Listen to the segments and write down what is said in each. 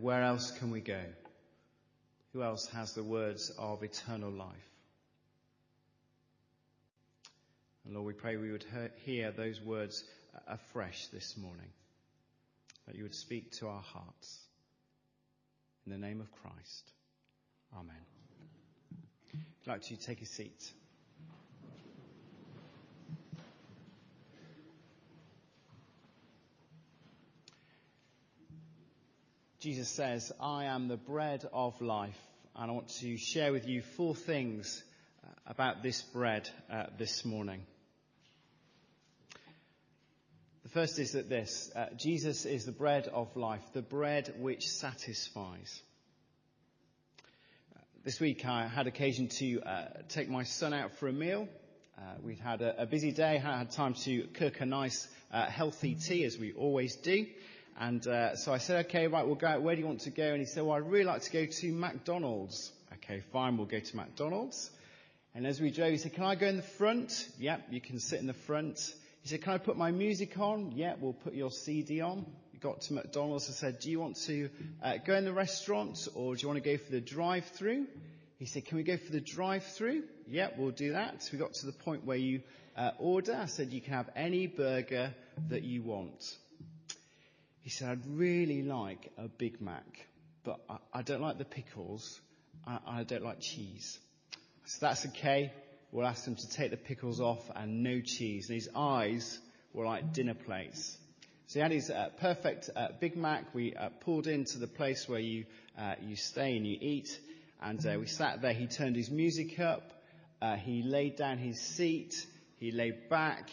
Where else can we go? Who else has the words of eternal life? And Lord, we pray we would hear those words afresh this morning, that you would speak to our hearts. In the name of Christ. Amen. I'd like to take a seat. Jesus says, I am the bread of life. And I want to share with you four things uh, about this bread uh, this morning. The first is that this uh, Jesus is the bread of life, the bread which satisfies. This week I had occasion to uh, take my son out for a meal. Uh, we'd had a, a, busy day, had time to cook a nice uh, healthy tea as we always do. And uh, so I said, okay, right, we'll go. Where do you want to go? And he said, well, I'd really like to go to McDonald's. Okay, fine, we'll go to McDonald's. And as we drove, he said, can I go in the front? Yep, you can sit in the front. He said, can I put my music on? Yep, we'll put your CD on. We got to McDonald's and said, do you want to uh, go in the restaurant or do you want to go for the drive-through? He said, can we go for the drive-through? Yep, we'll do that. So we got to the point where you uh, order. I said, you can have any burger that you want. He said, I'd really like a Big Mac, but I, I don't like the pickles. I, I don't like cheese. So that's okay. We'll ask him to take the pickles off and no cheese. And his eyes were like dinner plates. So he had his uh, perfect uh, Big Mac. We uh, pulled into the place where you, uh, you stay and you eat. And uh, we sat there. He turned his music up. Uh, he laid down his seat. He lay back,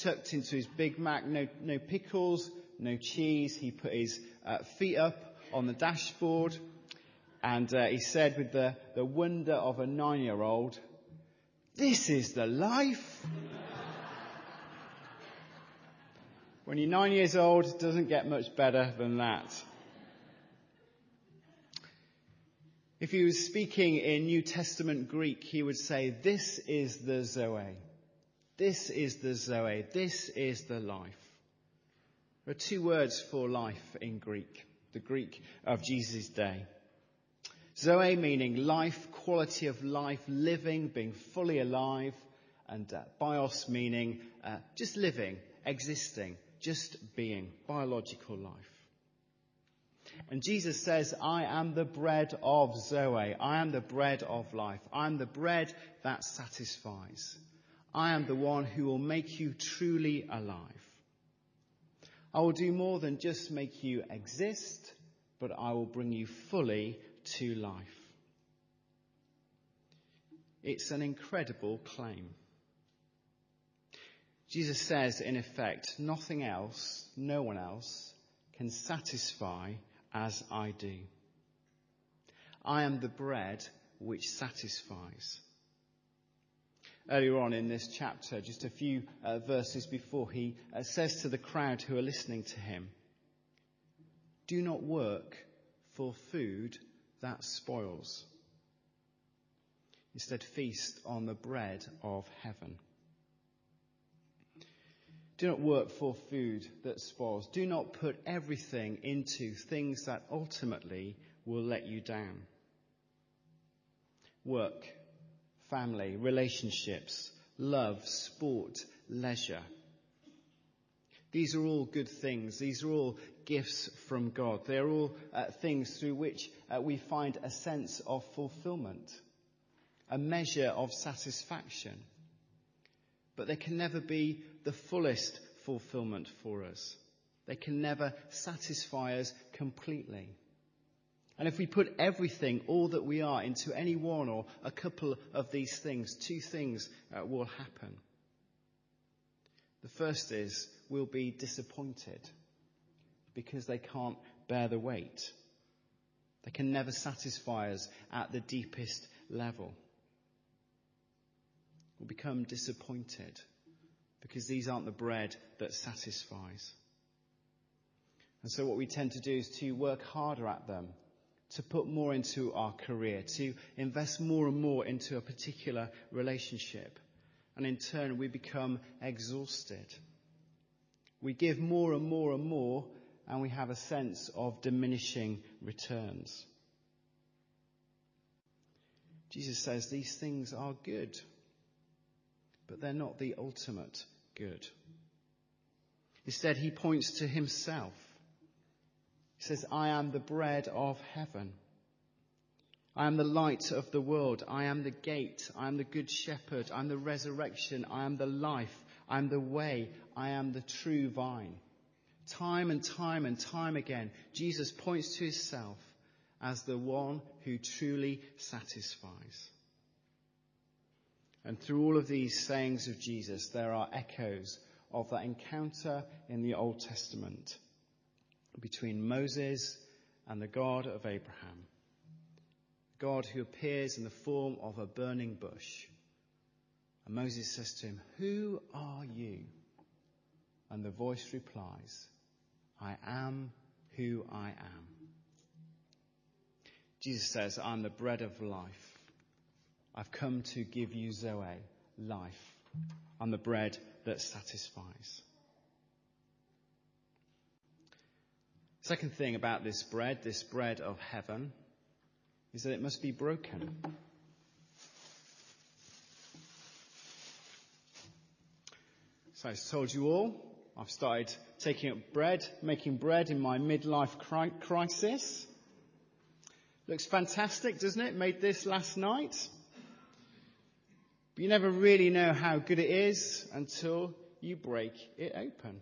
tucked into his Big Mac. No, no pickles, no cheese. He put his uh, feet up on the dashboard and uh, he said with the, the wonder of a nine year old, this is the life. when you're nine years old, it doesn't get much better than that. If he was speaking in New Testament Greek, he would say, this is the Zoe. This is the Zoe. This is the life. There are two words for life in Greek, the Greek of Jesus' day. Zoe meaning life, quality of life, living, being fully alive, and uh, bios meaning uh, just living, existing, just being, biological life. And Jesus says, I am the bread of Zoe. I am the bread of life. I am the bread that satisfies. I am the one who will make you truly alive. I will do more than just make you exist, but I will bring you fully to life. It's an incredible claim. Jesus says, in effect, nothing else, no one else, can satisfy as I do. I am the bread which satisfies earlier on in this chapter, just a few uh, verses before, he uh, says to the crowd who are listening to him, Do not work for food that spoils. Instead, feast on the bread of heaven. Do not work for food that spoils. Do not put everything into things that ultimately will let you down. Work family, relationships, love, sport, leisure. These are all good things. These are all gifts from God. They are all uh, things through which uh, we find a sense of fulfillment, a measure of satisfaction. But they can never be the fullest fulfillment for us. They can never satisfy us completely. And if we put everything, all that we are, into any one or a couple of these things, two things uh, will happen. The first is we'll be disappointed because they can't bear the weight. They can never satisfy us at the deepest level. We'll become disappointed because these aren't the bread that satisfies. And so what we tend to do is to work harder at them to put more into our career, to invest more and more into a particular relationship. And in turn, we become exhausted. We give more and more and more, and we have a sense of diminishing returns. Jesus says these things are good, but they're not the ultimate good. Instead, he points to himself. He says, I am the bread of heaven. I am the light of the world. I am the gate. I am the good shepherd. I am the resurrection. I am the life. I am the way. I am the true vine. Time and time and time again, Jesus points to himself as the one who truly satisfies. And through all of these sayings of Jesus, there are echoes of that encounter in the Old Testament between Moses and the God of Abraham. God who appears in the form of a burning bush. And Moses says to him, Who are you? And the voice replies, I am who I am. Jesus says, I'm the bread of life. I've come to give you Zoe, life. I'm the bread that satisfies. Second thing about this bread, this bread of heaven, is that it must be broken. So I told you all, I've started taking up bread, making bread in my midlife crisis. Looks fantastic, doesn't it? Made this last night. But you never really know how good it is until you break it open.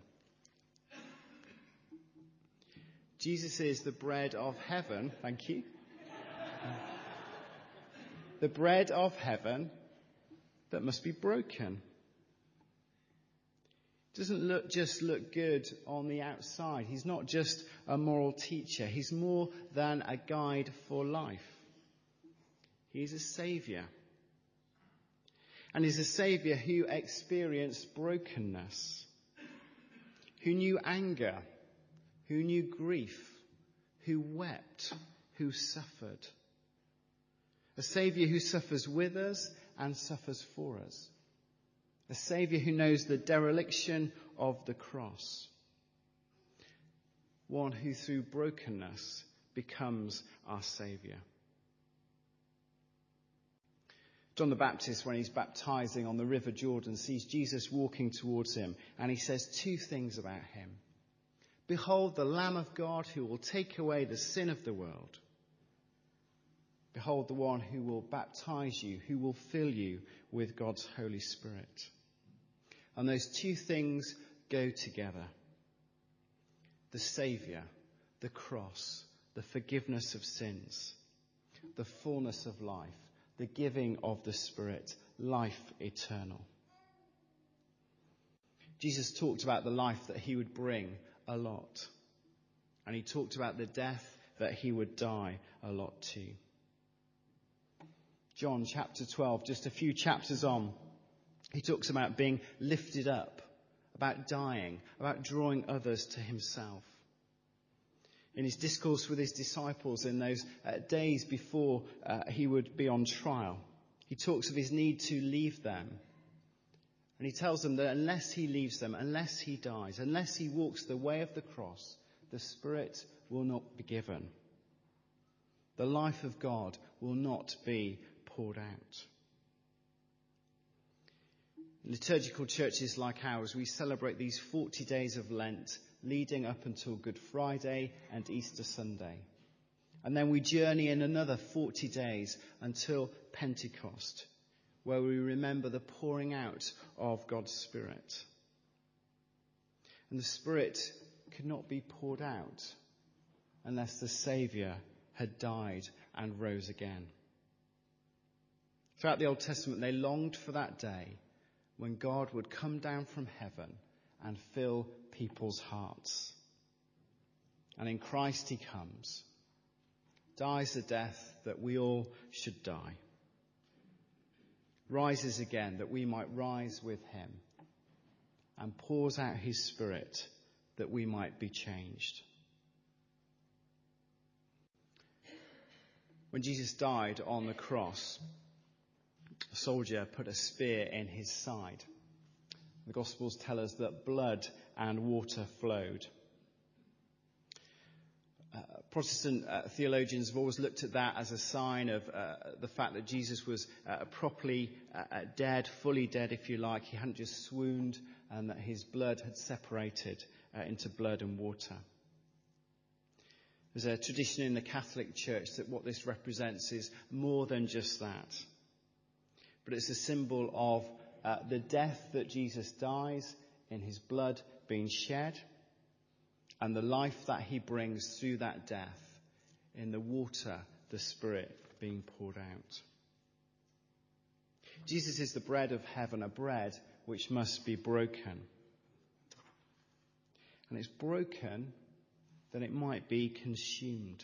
Jesus is the bread of heaven. Thank you the bread of heaven that must be broken. Doesn't look, just look good on the outside. He's not just a moral teacher. He's more than a guide for life. He's a savior. And he's a savior who experienced brokenness, who knew anger, who knew grief, who wept, who suffered. A Saviour who suffers with us and suffers for us. A Saviour who knows the dereliction of the cross. One who through brokenness becomes our Saviour. John the Baptist, when he's baptizing on the River Jordan, sees Jesus walking towards him and he says two things about him. Behold the Lamb of God who will take away the sin of the world. Behold the one who will baptize you, who will fill you with God's Holy Spirit. And those two things go together. The Saviour, the cross, the forgiveness of sins, the fullness of life, the giving of the Spirit, life eternal. Jesus talked about the life that he would bring a lot. And he talked about the death that he would die a lot too. John chapter 12, just a few chapters on, he talks about being lifted up, about dying, about drawing others to himself. In his discourse with his disciples in those uh, days before uh, he would be on trial, he talks of his need to leave them. And he tells them that unless he leaves them, unless he dies, unless he walks the way of the cross, the Spirit will not be given. The life of God will not be poured out. In liturgical churches like ours, we celebrate these 40 days of Lent leading up until Good Friday and Easter Sunday. And then we journey in another 40 days until Pentecost, where we remember the pouring out of God's Spirit. And the Spirit could not be poured out unless the Saviour had died and rose again. Throughout the Old Testament, they longed for that day when God would come down from heaven and fill people's hearts. And in Christ he comes, dies the death that we all should die, rises again that we might rise with him, and pours out his Spirit that we might be changed. When Jesus died on the cross, a soldier put a spear in his side. The Gospels tell us that blood and water flowed. Protestant uh, theologians have always looked at that as a sign of uh, the fact that Jesus was uh, properly uh, uh, dead, fully dead, if you like. He hadn't just swooned, and that his blood had separated uh, into blood and water. There's a tradition in the Catholic Church that what this represents is more than just that. But it's a symbol of the death that Jesus dies in his blood being shed and the life that he brings through that death in the water, the Spirit being poured out. Jesus is the bread of heaven, a bread which must be broken. And it's broken that it might be consumed.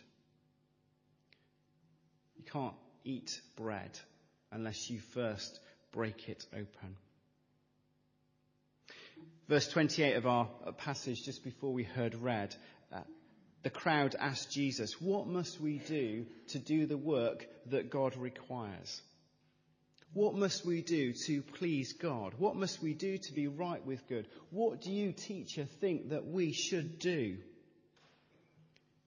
You can't eat bread unless you first break it open. Verse 28 of our passage, just before we heard read, uh, the crowd asked Jesus, What must we do to do the work that God requires? What must we do to please God? What must we do to be right with God? What do you, teacher, think that we should do?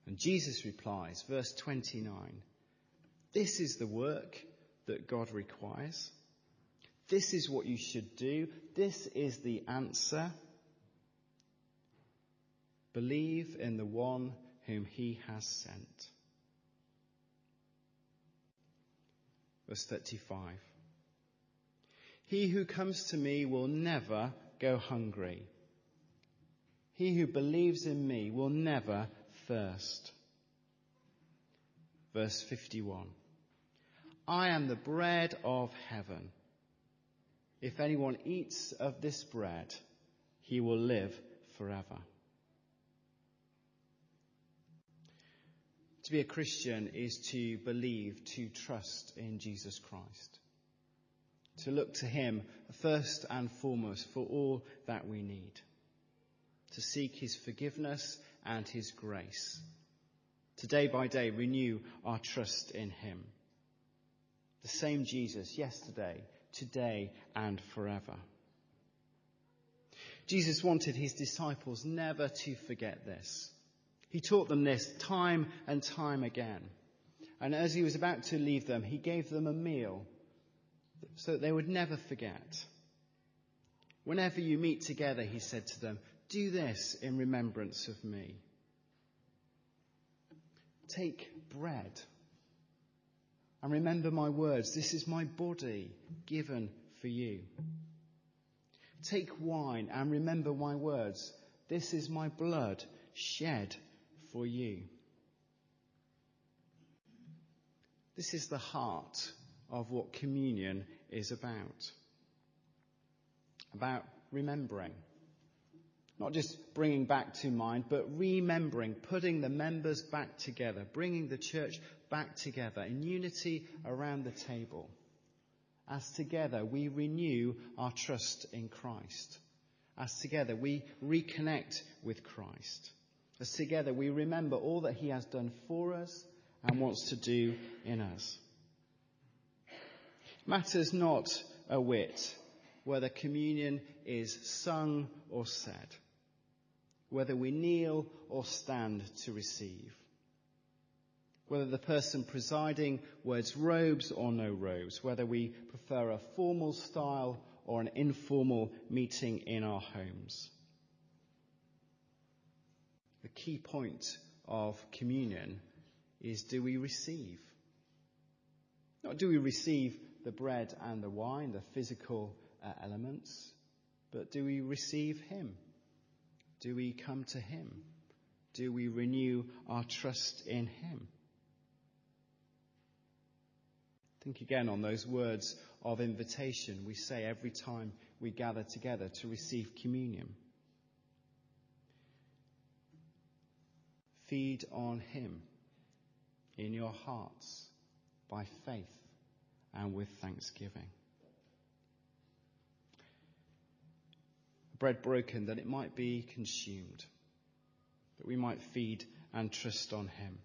And Jesus replies, verse 29, This is the work that God requires this is what you should do. This is the answer. Believe in the one whom he has sent. Verse 35. He who comes to me will never go hungry. He who believes in me will never thirst. Verse 51. I am the bread of heaven. If anyone eats of this bread, he will live forever. To be a Christian is to believe, to trust in Jesus Christ. To look to Him first and foremost for all that we need. To seek His forgiveness and His grace. To day by day renew our trust in Him. The same Jesus yesterday, today and forever. Jesus wanted his disciples never to forget this. He taught them this time and time again. And as he was about to leave them, he gave them a meal so that they would never forget. Whenever you meet together, he said to them, do this in remembrance of me. Take bread and remember my words. This is my body given for you. Take wine and remember my words. This is my blood shed for you. This is the heart of what communion is about. About remembering. Not just bringing back to mind, but remembering, putting the members back together, bringing the church back together in unity around the table. As together we renew our trust in Christ. As together we reconnect with Christ. As together we remember all that He has done for us and wants to do in us. Matters not a whit whether communion is sung or said, whether we kneel or stand to receive whether the person presiding wears robes or no robes, whether we prefer a formal style or an informal meeting in our homes. The key point of communion is do we receive? Not do we receive the bread and the wine, the physical uh, elements, but do we receive Him? Do we come to Him? Do we renew our trust in Him? Think again on those words of invitation we say every time we gather together to receive communion. Feed on Him in your hearts by faith and with thanksgiving. Bread broken that it might be consumed, that we might feed and trust on Him.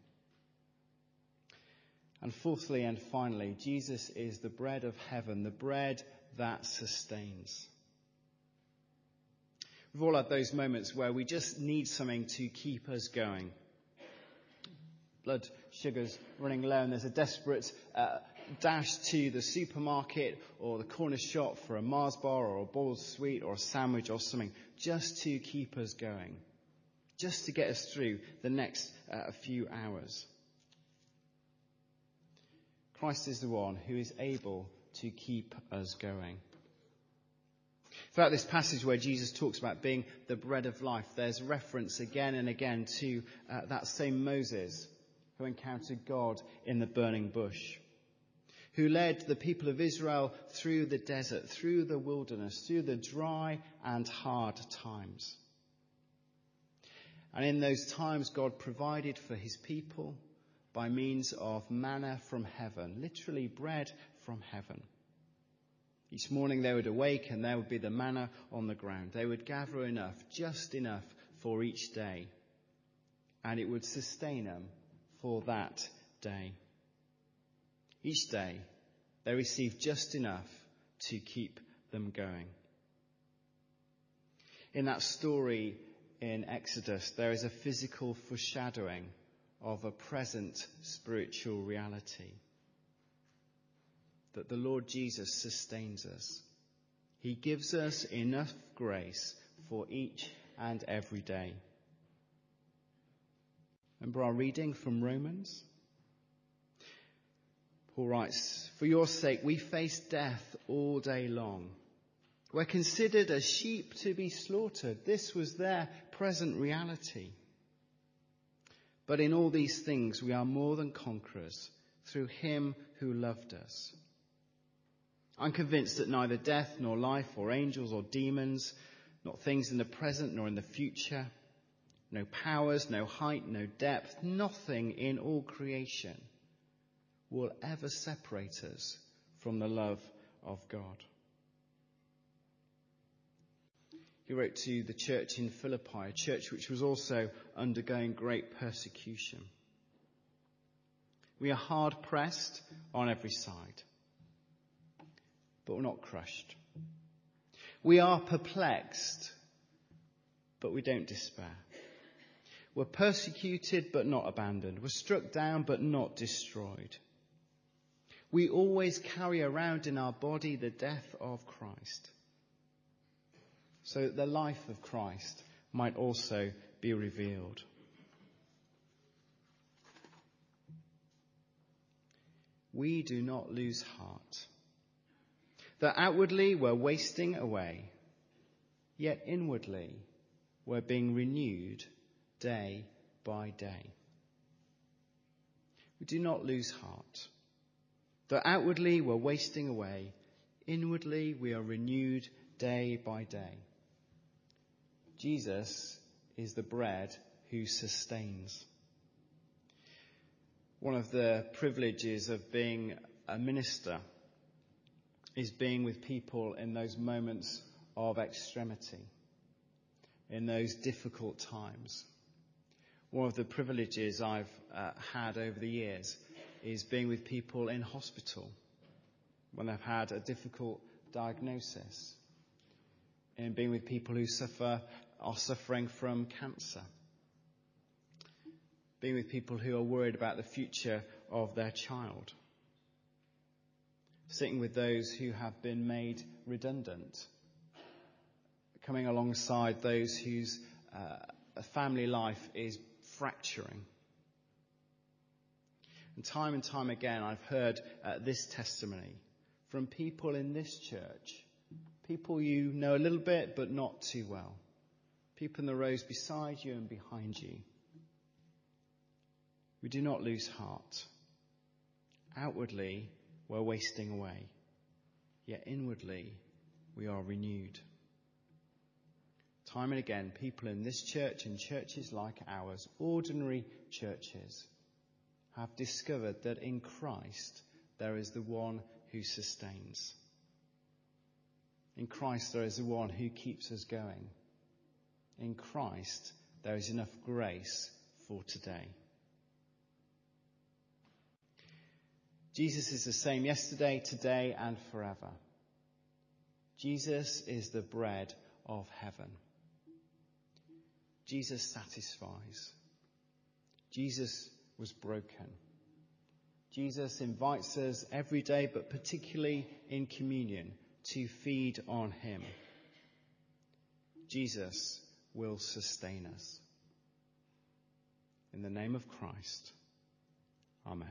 And fourthly and finally, Jesus is the bread of heaven, the bread that sustains. We've all had those moments where we just need something to keep us going. blood sugar's running low and there's a desperate uh, dash to the supermarket or the corner shop for a Mars bar or a boiled sweet or a sandwich or something just to keep us going, just to get us through the next uh, few hours. Christ is the one who is able to keep us going. Throughout this passage where Jesus talks about being the bread of life, there's reference again and again to uh, that same Moses who encountered God in the burning bush, who led the people of Israel through the desert, through the wilderness, through the dry and hard times. And in those times, God provided for his people by means of manna from heaven, literally bread from heaven. Each morning they would awake and there would be the manna on the ground. They would gather enough, just enough for each day. And it would sustain them for that day. Each day they received just enough to keep them going. In that story in Exodus, there is a physical foreshadowing of a present spiritual reality that the Lord Jesus sustains us. He gives us enough grace for each and every day. Remember our reading from Romans? Paul writes, For your sake we face death all day long. We're considered as sheep to be slaughtered. This was their present reality. But in all these things we are more than conquerors through him who loved us. I'm convinced that neither death nor life or angels or demons, not things in the present nor in the future, no powers, no height, no depth, nothing in all creation will ever separate us from the love of God. He wrote to the church in Philippi, a church which was also undergoing great persecution. We are hard pressed on every side but we're not crushed. We are perplexed, but we don't despair. We're persecuted, but not abandoned. We're struck down, but not destroyed. We always carry around in our body the death of Christ, so that the life of Christ might also be revealed. We do not lose heart that outwardly we're wasting away, yet inwardly we're being renewed day by day. We do not lose heart. Though outwardly we're wasting away, inwardly we are renewed day by day. Jesus is the bread who sustains. One of the privileges of being a minister is being with people in those moments of extremity, in those difficult times. One of the privileges I've uh, had over the years is being with people in hospital when they've had a difficult diagnosis, and being with people who suffer, are suffering from cancer, being with people who are worried about the future of their child. Sitting with those who have been made redundant, coming alongside those whose uh, family life is fracturing. And time and time again, I've heard uh, this testimony from people in this church, people you know a little bit but not too well, people in the rows beside you and behind you. We do not lose heart. Outwardly, we're wasting away, yet inwardly we are renewed. Time and again, people in this church and churches like ours, ordinary churches, have discovered that in Christ there is the one who sustains. In Christ there is the one who keeps us going. In Christ there is enough grace for today. Jesus is the same yesterday, today, and forever. Jesus is the bread of heaven. Jesus satisfies. Jesus was broken. Jesus invites us every day, but particularly in communion, to feed on him. Jesus will sustain us. In the name of Christ, Amen.